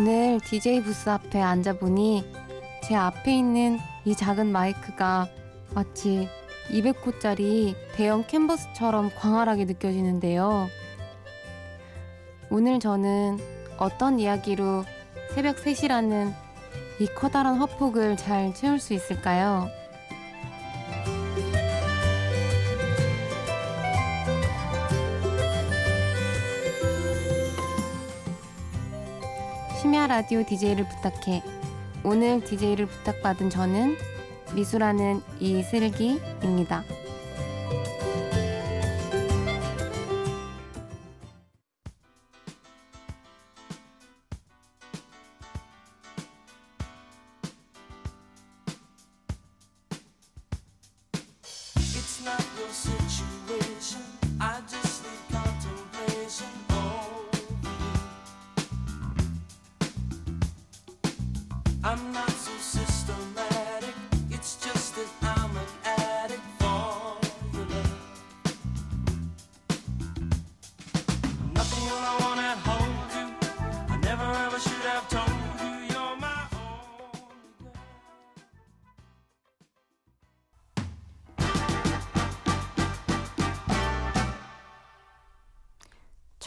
오늘 DJ 부스 앞에 앉아보니 제 앞에 있는 이 작은 마이크가 마치 200호짜리 대형 캔버스처럼 광활하게 느껴지는데요. 오늘 저는 어떤 이야기로 새벽 3시라는 이 커다란 화폭을 잘 채울 수 있을까요? 심야 라디오 DJ를 부탁해. 오늘 DJ를 부탁받은 저는 미수라는 이슬기입니다.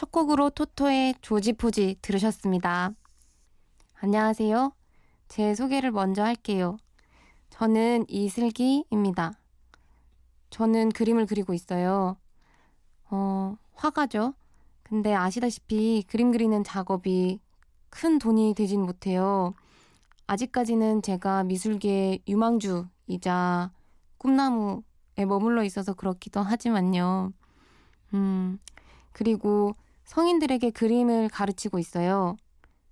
첫 곡으로 토토의 조지포지 들으셨습니다. 안녕하세요. 제 소개를 먼저 할게요. 저는 이슬기입니다. 저는 그림을 그리고 있어요. 어, 화가죠. 근데 아시다시피 그림 그리는 작업이 큰 돈이 되진 못해요. 아직까지는 제가 미술계의 유망주이자 꿈나무에 머물러 있어서 그렇기도 하지만요. 음, 그리고 성인들에게 그림을 가르치고 있어요.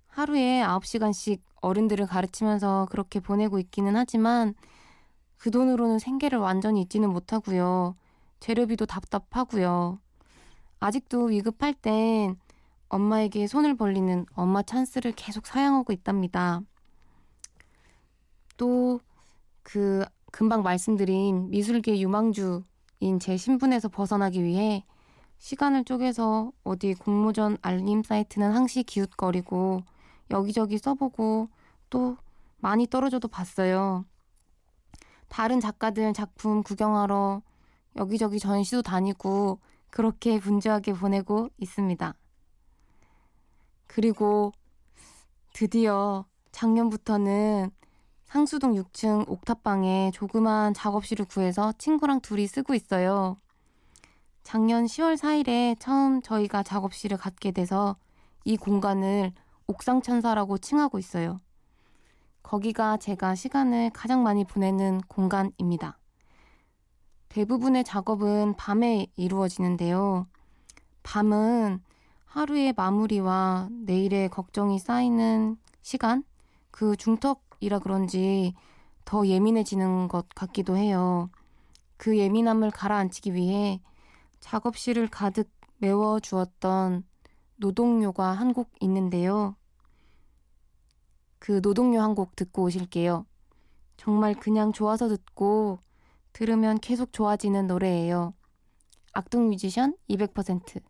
하루에 9시간씩 어른들을 가르치면서 그렇게 보내고 있기는 하지만 그 돈으로는 생계를 완전히 잊지는 못하고요. 재료비도 답답하고요. 아직도 위급할 땐 엄마에게 손을 벌리는 엄마 찬스를 계속 사양하고 있답니다. 또 그 금방 말씀드린 미술계 유망주인 제 신분에서 벗어나기 위해 시간을 쪼개서 어디 공모전 알림 사이트는 항시 기웃거리고 여기저기 써보고 또 많이 떨어져도 봤어요. 다른 작가들 작품 구경하러 여기저기 전시도 다니고 그렇게 분주하게 보내고 있습니다. 그리고 드디어 작년부터는 상수동 6층 옥탑방에 조그만 작업실을 구해서 친구랑 둘이 쓰고 있어요. 작년 10월 4일에 처음 저희가 작업실을 갖게 돼서 이 공간을 옥상천사라고 칭하고 있어요. 거기가 제가 시간을 가장 많이 보내는 공간입니다. 대부분의 작업은 밤에 이루어지는데요. 밤은 하루의 마무리와 내일의 걱정이 쌓이는 시간, 그 중턱이라 그런지 더 예민해지는 것 같기도 해요. 그 예민함을 가라앉히기 위해 작업실을 가득 메워 주었던 노동요가 한 곡 있는데요. 그 노동요 한 곡 듣고 오실게요. 정말 그냥 좋아서 듣고 들으면 계속 좋아지는 노래예요. 악동 뮤지션 200%.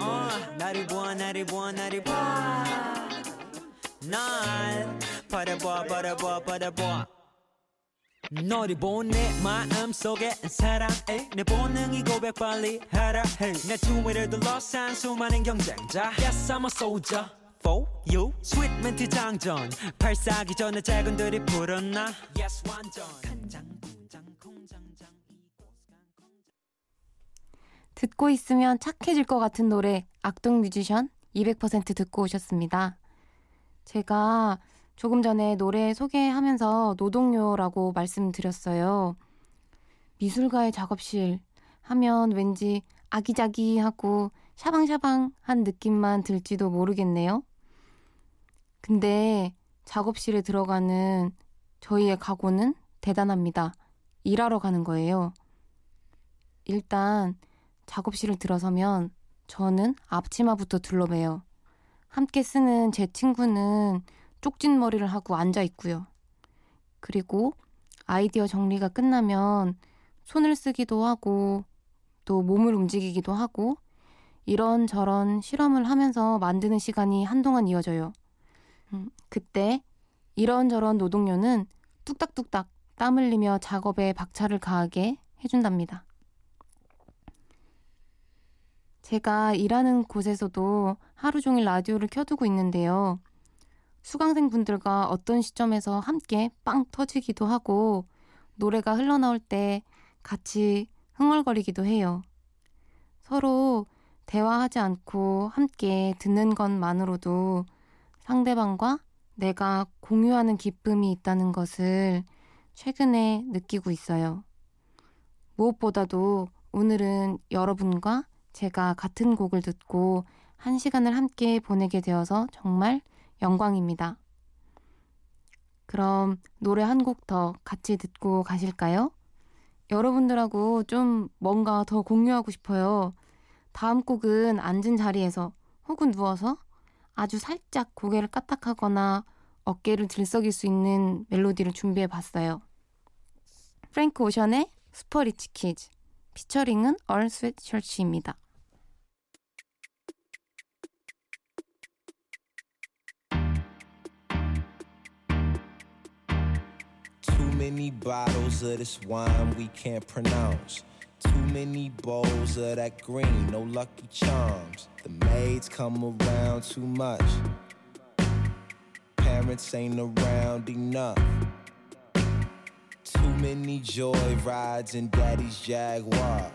어, 나를 보아 나를 보아 나를 보아 날 바라봐 바라봐 바라봐 너를 본 내 마음속에 사랑해 내 본능이 고백 빨리 하라 해 내 주위를 둘러싼 수많은 경쟁자. Yes I'm a soldier for you. sweet 멘트 장전. 발사기 전에 작은들이 불었나. Yes 완전. 듣고 있으면 착해질 것 같은 노래 악동 뮤지션 200% 듣고 오셨습니다. 제가 조금 전에 노래 소개하면서 노동요라고 말씀드렸어요. 미술가의 작업실 하면 왠지 아기자기하고 샤방샤방한 느낌만 들지도 모르겠네요. 근데 작업실에 들어가는 저희의 각오는 대단합니다. 일하러 가는 거예요. 일단 작업실을 들어서면 저는 앞치마부터 둘러매요. 함께 쓰는 제 친구는 쪽진 머리를 하고 앉아 있고요. 그리고 아이디어 정리가 끝나면 손을 쓰기도 하고 또 몸을 움직이기도 하고 이런저런 실험을 하면서 만드는 시간이 한동안 이어져요. 음, 그때 이런저런 노동요는 뚝딱뚝딱 땀 흘리며 작업에 박차를 가하게 해준답니다. 제가 일하는 곳에서도 하루 종일 라디오를 켜두고 있는데요. 수강생 분들과 어떤 시점에서 함께 빵 터지기도 하고 노래가 흘러나올 때 같이 흥얼거리기도 해요. 서로 대화하지 않고 함께 듣는 것만으로도 상대방과 내가 공유하는 기쁨이 있다는 것을 최근에 느끼고 있어요. 무엇보다도 오늘은 여러분과 제가 같은 곡을 듣고 한 시간을 함께 보내게 되어서 정말 영광입니다. 그럼 노래 한 곡 더 같이 듣고 가실까요? 여러분들하고 좀 뭔가 더 공유하고 싶어요. 다음 곡은 앉은 자리에서 혹은 누워서 아주 살짝 고개를 까딱하거나 어깨를 들썩일 수 있는 멜로디를 준비해 봤어요. 프랭크 오션의 Super Rich Kids 피처링은 Earl Sweatshirt입니다. Many bottles of this wine we can't pronounce. Too many bowls of that green, no lucky charms. The maids come around too much. Parents ain't around enough. Too many joy rides in daddy's Jaguar.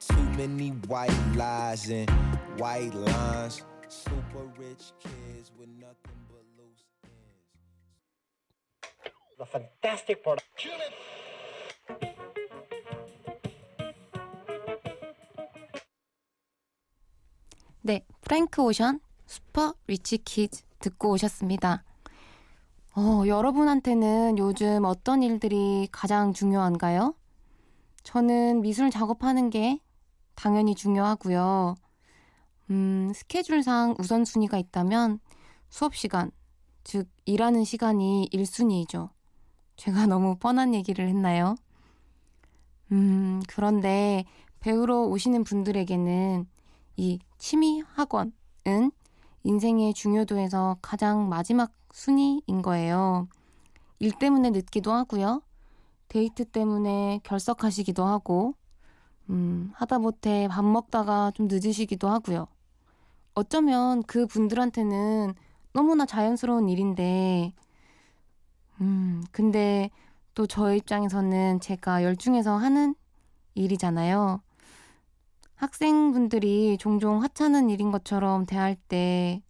Too many white lies and white lines. Super rich kids with nothing a fantastic product. 네, 프랭크 오션 Super Rich Kids 듣고 오셨습니다. 어, 여러분한테는 요즘 어떤 일들이 가장 중요한가요? 저는 미술 작업하는 게 당연히 중요하고요. 음, 스케줄상 우선순위가 있다면 수업 시간, 즉 일하는 시간이 1순위이죠. 제가 너무 뻔한 얘기를 했나요? 음, 그런데 배우러 오시는 분들에게는 이 취미 학원은 인생의 중요도에서 가장 마지막 순위인 거예요. 일 때문에 늦기도 하고요. 데이트 때문에 결석하시기도 하고, 음, 하다못해 밥 먹다가 좀 늦으시기도 하고요. 어쩌면 그 분들한테는 너무나 자연스러운 일인데, 음, 근데 또 저 입장에서는 제가 열중해서 하는 일이잖아요. 학생분들이 종종 하찮은 일인 것처럼 대할 때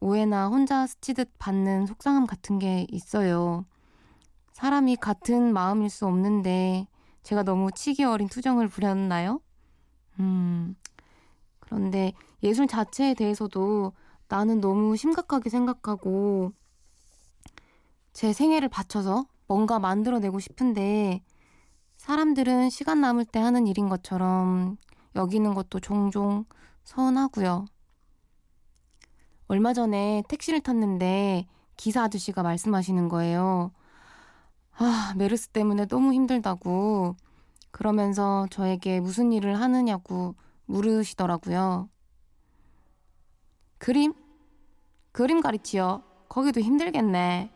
오해나 혼자 스치듯 받는 속상함 같은 게 있어요. 사람이 같은 마음일 수 없는데 제가 너무 치기 어린 투정을 부렸나요? 음. 그런데 예술 자체에 대해서도 나는 너무 심각하게 생각하고 제 생애를 바쳐서 뭔가 만들어내고 싶은데 사람들은 시간 남을 때 하는 일인 것처럼 여기는 것도 종종 서운하고요. 얼마 전에 택시를 탔는데 기사 아저씨가 말씀하시는 거예요. 아, 메르스 때문에 너무 힘들다고. 그러면서 저에게 무슨 일을 하느냐고 물으시더라고요. 그림? 그림 가르치요. 거기도 힘들겠네.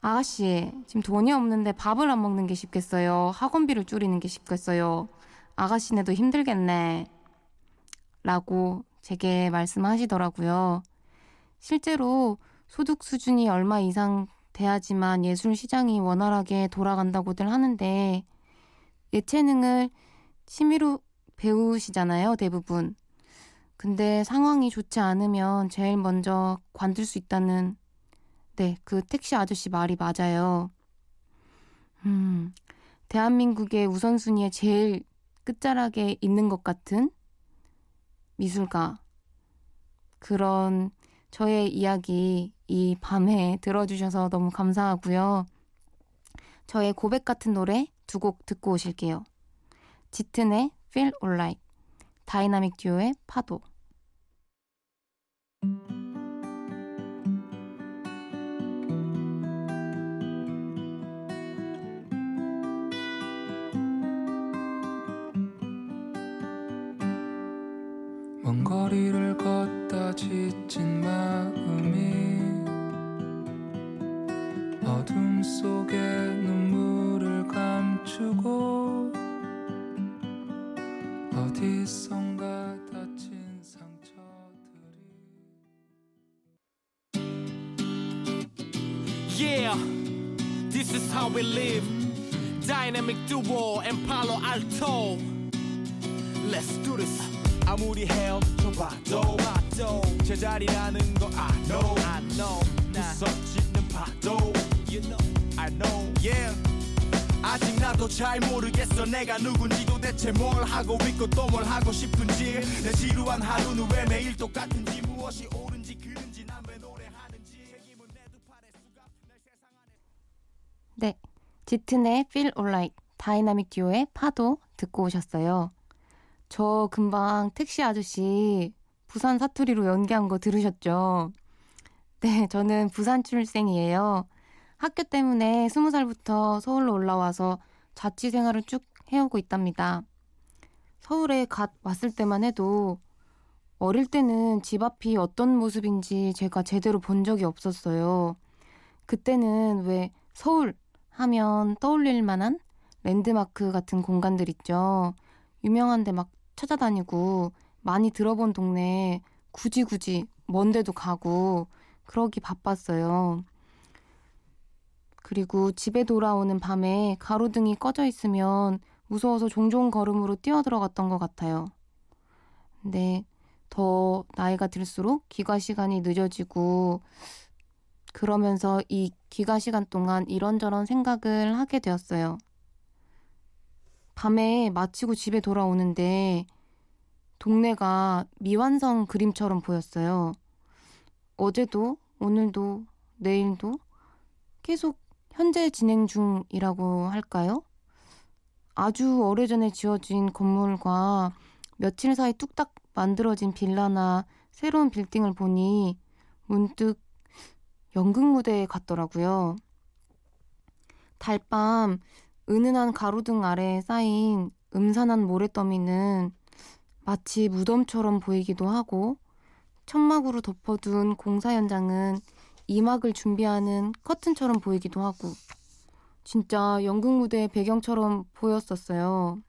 아가씨, 지금 돈이 없는데 밥을 안 먹는 게 쉽겠어요. 학원비를 줄이는 게 쉽겠어요. 아가씨네도 힘들겠네. 라고 제게 말씀하시더라고요. 실제로 소득 수준이 얼마 이상 돼야지만 예술 시장이 원활하게 돌아간다고들 하는데 예체능을 취미로 배우시잖아요, 대부분. 근데 상황이 좋지 않으면 제일 먼저 관둘 수 있다는 네, 그 택시 아저씨 말이 맞아요. 음, 대한민국의 우선순위에 제일 끝자락에 있는 것 같은 미술가. 그런 저의 이야기 이 밤에 들어주셔서 너무 감사하고요. 저의 고백 같은 노래 두 곡 듣고 오실게요. 짙은의 Feel Alright, 다이나믹 듀오의 파도. Yeah, this is how we live. Dynamic duo and Palo Alto. Let's do this. 아무리 헤엄쳐봐도 봐도 제자리라는 거 I know I know 나 부서지는 파도 you know I know yeah 아직 나도 잘 모르겠어 내가 누군지 도 대체 뭘 하고 있고 또 뭘 하고 싶은지 내 지루한 하루는 왜 매일 똑같은지 무엇이 옳은 짙은의 Feel Alright, 다이나믹 듀오의 파도 듣고 오셨어요. 저 금방 택시 아저씨 부산 사투리로 연기한 거 들으셨죠? 네, 저는 부산 출생이에요. 학교 때문에 스무 살부터 서울로 올라와서 자취 생활을 쭉 해오고 있답니다. 서울에 갓 왔을 때만 해도 어릴 때는 집 앞이 어떤 모습인지 제가 제대로 본 적이 없었어요. 그때는 왜 서울 하면 떠올릴 만한 랜드마크 같은 공간들 있죠. 유명한 데 막 찾아다니고 많이 들어본 동네 굳이 굳이 먼 데도 가고 그러기 바빴어요. 그리고 집에 돌아오는 밤에 가로등이 꺼져 있으면 무서워서 종종 걸음으로 뛰어들어갔던 것 같아요. 근데 더 나이가 들수록 귀가 시간이 늦어지고 그러면서 이 귀가 시간 동안 이런저런 생각을 하게 되었어요. 밤에 마치고 집에 돌아오는데 동네가 미완성 그림처럼 보였어요. 어제도, 오늘도, 내일도 계속 현재 진행 중이라고 할까요? 아주 오래전에 지어진 건물과 며칠 사이 뚝딱 만들어진 빌라나 새로운 빌딩을 보니 문득 연극 무대에 갔더라고요. 달밤 은은한 가로등 아래에 쌓인 음산한 모래더미는 마치 무덤처럼 보이기도 하고 천막으로 덮어둔 공사 현장은 이막을 준비하는 커튼처럼 보이기도 하고 진짜 연극 무대 배경처럼 보였었어요.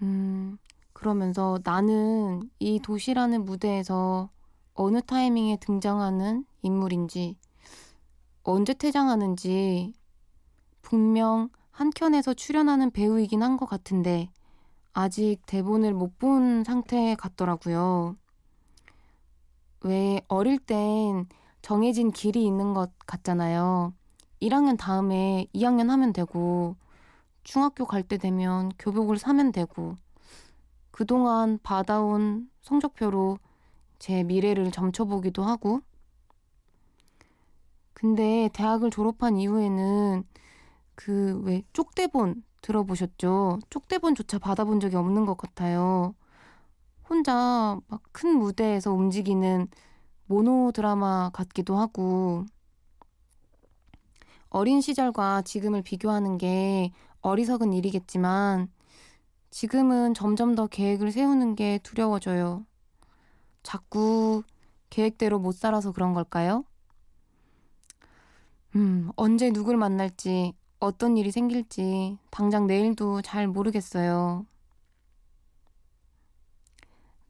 음, 그러면서 나는 이 도시라는 무대에서 어느 타이밍에 등장하는 인물인지, 언제 퇴장하는지, 분명 한 켠에서 출연하는 배우이긴 한 것 같은데, 아직 대본을 못 본 상태 같더라고요. 왜 어릴 땐 정해진 길이 있는 것 같잖아요. 1학년 다음에 2학년 하면 되고, 중학교 갈 때 되면 교복을 사면 되고, 그동안 받아온 성적표로 제 미래를 점쳐보기도 하고. 근데 대학을 졸업한 이후에는 그 왜 쪽대본 들어보셨죠? 쪽대본조차 받아본 적이 없는 것 같아요. 혼자 막 큰 무대에서 움직이는 모노 드라마 같기도 하고. 어린 시절과 지금을 비교하는 게 어리석은 일이겠지만 지금은 점점 더 계획을 세우는 게 두려워져요. 자꾸 계획대로 못 살아서 그런 걸까요? 음, 언제 누굴 만날지, 어떤 일이 생길지, 당장 내일도 잘 모르겠어요.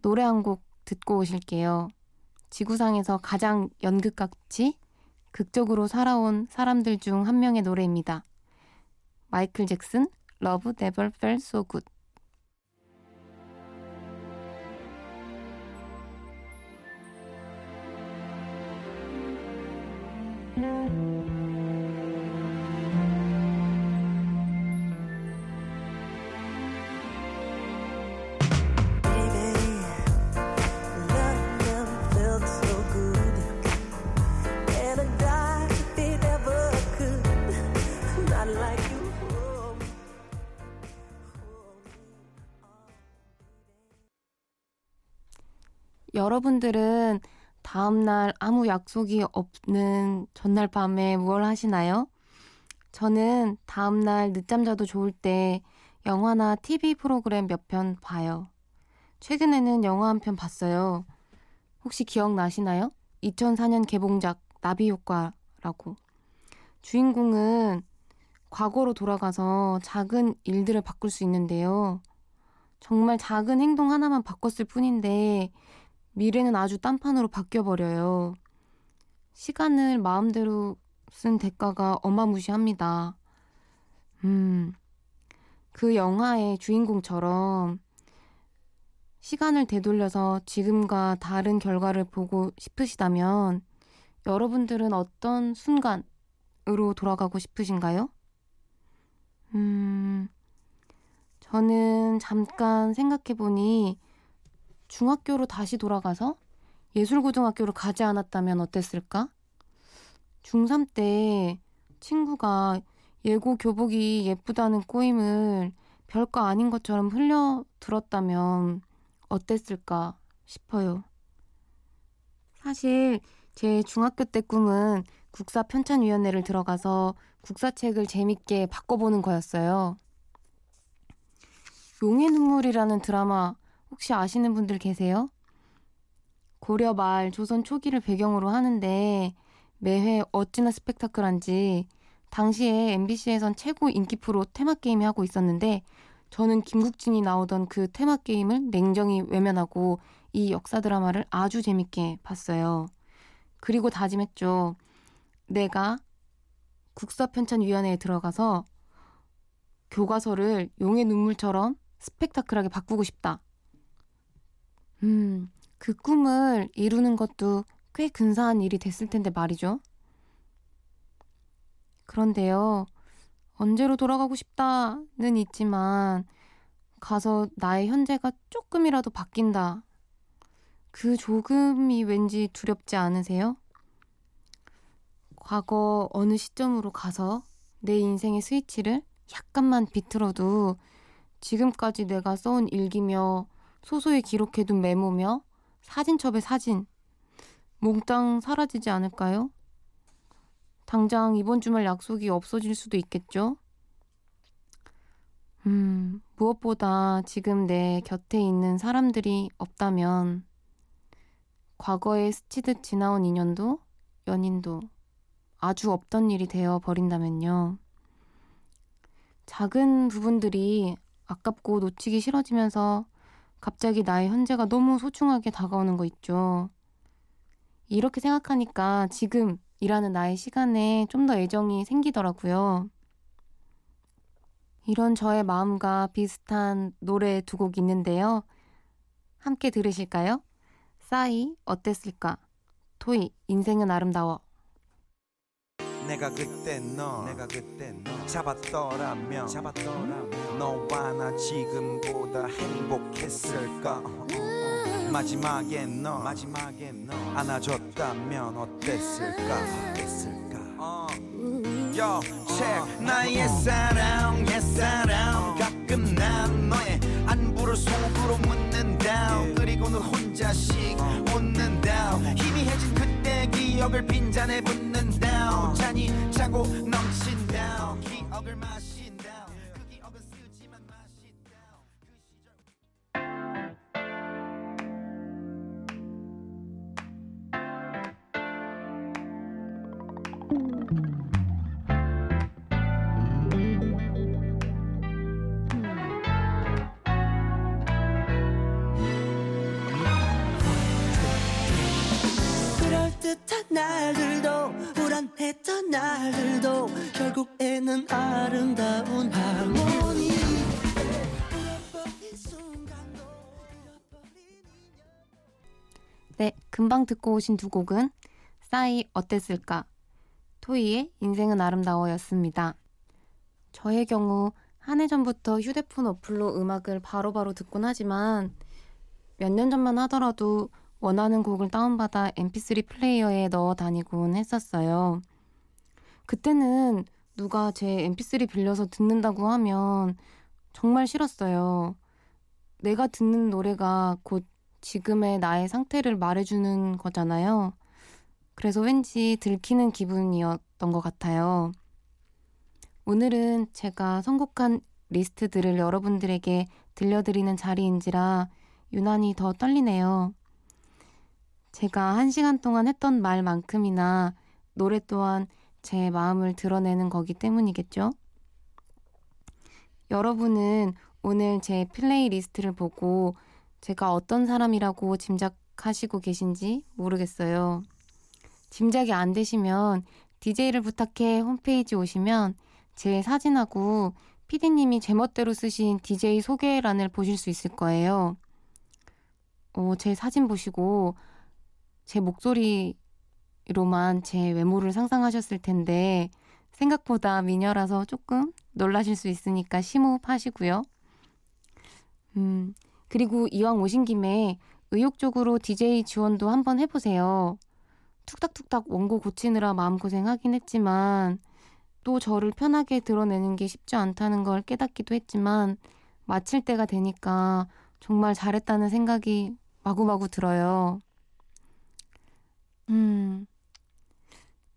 노래 한 곡 듣고 오실게요. 지구상에서 가장 연극같이 극적으로 살아온 사람들 중 한 명의 노래입니다. 마이클 잭슨, Love Never Felt So Good. 여러분들은 다음날 아무 약속이 없는 전날 밤에 무얼 하시나요? 저는 다음날 늦잠 자도 좋을 때 영화나 TV 프로그램 몇 편 봐요. 최근에는 영화 한 편 봤어요. 혹시 기억나시나요? 2004년 개봉작 나비 효과라고. 주인공은 과거로 돌아가서 작은 일들을 바꿀 수 있는데요. 정말 작은 행동 하나만 바꿨을 뿐인데 미래는 아주 딴판으로 바뀌어버려요. 시간을 마음대로 쓴 대가가 어마무시합니다. 음, 그 영화의 주인공처럼 시간을 되돌려서 지금과 다른 결과를 보고 싶으시다면 여러분들은 어떤 순간으로 돌아가고 싶으신가요? 음, 저는 잠깐 생각해보니 중학교로 다시 돌아가서 예술고등학교로 가지 않았다면 어땠을까? 중3 때 친구가 예고 교복이 예쁘다는 꼬임을 별거 아닌 것처럼 흘려 들었다면 어땠을까 싶어요. 사실 제 중학교 때 꿈은 국사 편찬위원회를 들어가서 국사책을 재밌게 바꿔보는 거였어요. 용의 눈물이라는 드라마 혹시 아시는 분들 계세요? 고려 말 조선 초기를 배경으로 하는데 매회 어찌나 스펙타클한지 당시에 MBC에선 최고 인기 프로 테마 게임이 하고 있었는데 저는 김국진이 나오던 그 테마 게임을 냉정히 외면하고 이 역사 드라마를 아주 재밌게 봤어요. 그리고 다짐했죠. 내가 국사편찬위원회에 들어가서 교과서를 용의 눈물처럼 스펙타클하게 바꾸고 싶다. 음, 그 꿈을 이루는 것도 꽤 근사한 일이 됐을 텐데 말이죠. 그런데요, 언제로 돌아가고 싶다는 있지만, 가서 나의 현재가 조금이라도 바뀐다. 그 조금이 왠지 두렵지 않으세요? 과거 어느 시점으로 가서 내 인생의 스위치를 약간만 비틀어도 지금까지 내가 써온 일기며 소소히 기록해둔 메모며 사진첩의 사진 몽땅 사라지지 않을까요? 당장 이번 주말 약속이 없어질 수도 있겠죠? 음, 무엇보다 지금 내 곁에 있는 사람들이 없다면 과거에 스치듯 지나온 인연도 연인도 아주 없던 일이 되어 버린다면요. 작은 부분들이 아깝고 놓치기 싫어지면서 갑자기 나의 현재가 너무 소중하게 다가오는 거 있죠. 이렇게 생각하니까 지금 일하는 나의 시간에 좀 더 애정이 생기더라고요. 이런 저의 마음과 비슷한 노래 두 곡 있는데요. 함께 들으실까요? 싸이 어땠을까? 토이 인생은 아름다워. 내가 그때 너 내가 그때 너 잡았더라면 잡았더라면 너와 나 지금보다 행복했을까? 마지막에 너 마지막에 너 안아줬다면 어땠을까? 어땠을까? 어. Yo, check. 나의 사랑 옛사랑. 가끔 난 너의 안부를 속으로 묻는다 그리고는 혼자씩 웃는다 희미해진 그때 기억을 빈잔에 붓는다 잔이 차고 넘친 불안했던 날들도 결국에는 아름다운 하모니 네, 금방 듣고 오신 두 곡은 싸이 어땠을까? 토이의 인생은 아름다워였습니다. 저의 경우 한 해 전부터 휴대폰 어플로 음악을 바로바로 듣곤 하지만 몇 년 전만 하더라도 원하는 곡을 다운받아 mp3 플레이어에 넣어 다니곤 했었어요. 그때는 누가 제 mp3 빌려서 듣는다고 하면 정말 싫었어요. 내가 듣는 노래가 곧 지금의 나의 상태를 말해주는 거잖아요. 그래서 왠지 들키는 기분이었던 것 같아요. 오늘은 제가 선곡한 리스트들을 여러분들에게 들려드리는 자리인지라 유난히 더 떨리네요. 제가 한 시간 동안 했던 말만큼이나 노래 또한 제 마음을 드러내는 거기 때문이겠죠? 여러분은 오늘 제 플레이리스트를 보고 제가 어떤 사람이라고 짐작하시고 계신지 모르겠어요. 짐작이 안 되시면 DJ를 부탁해 홈페이지 오시면 제 사진하고 피디님이 제멋대로 쓰신 DJ 소개란을 보실 수 있을 거예요. 어, 제 사진 보시고 제 목소리 로만 제 외모를 상상하셨을 텐데 생각보다 미녀라서 조금 놀라실 수 있으니까 심호흡하시고요. 음, 그리고 이왕 오신 김에 의욕적으로 DJ 지원도 한번 해보세요. 툭닥툭닥 원고 고치느라 마음고생하긴 했지만 또 저를 편하게 드러내는 게 쉽지 않다는 걸 깨닫기도 했지만 마칠 때가 되니까 정말 잘했다는 생각이 마구마구 들어요. 음,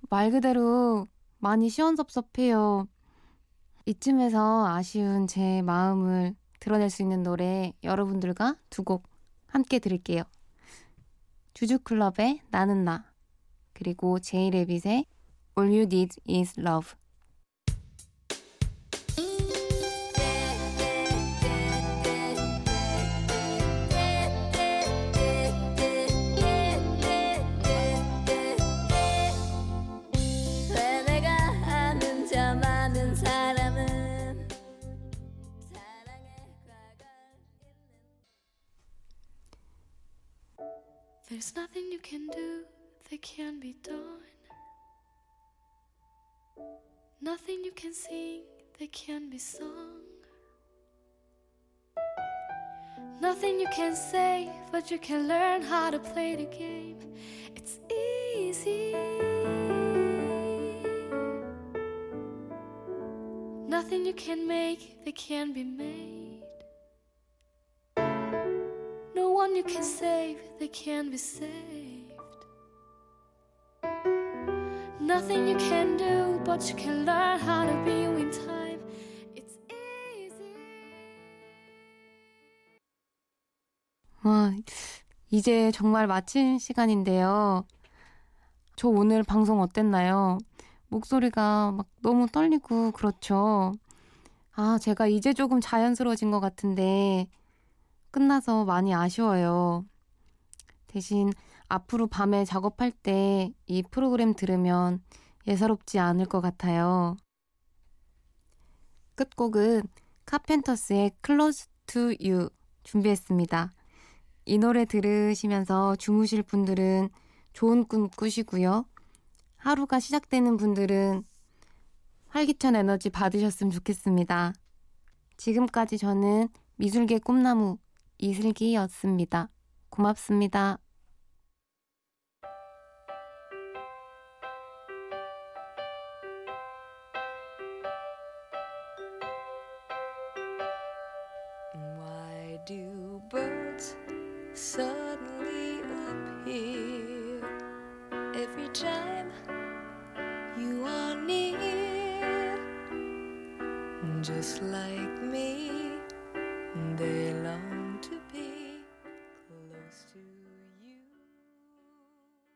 말 그대로 많이 시원섭섭해요. 이쯤에서 아쉬운 제 마음을 드러낼 수 있는 노래 여러분들과 두 곡 함께 들을게요. 주주클럽의 나는 나 그리고 제이레빗의 All You Need Is Love There's nothing you can do that can be done. Nothing you can sing that can be sung. Nothing you can say but you can learn how to play the game. It's easy. Nothing you can make that can be made. No one you can save that can be saved. Nothing you can do, but you can learn how to be in time. It's easy. 와, 이제 정말 마칠 시간인데요. 저 오늘 방송 어땠나요? 목소리가 막 너무 떨리고 그렇죠. 아, 제가 이제 조금 자연스러워진 것 같은데 끝나서 많이 아쉬워요. 대신 앞으로 밤에 작업할 때 이 프로그램 들으면 예사롭지 않을 것 같아요. 끝곡은 카펜터스의 Close to You 준비했습니다. 이 노래 들으시면서 주무실 분들은 좋은 꿈 꾸시고요. 하루가 시작되는 분들은 활기찬 에너지 받으셨으면 좋겠습니다. 지금까지 저는 미술계 꿈나무 이슬기였습니다. 고맙습니다.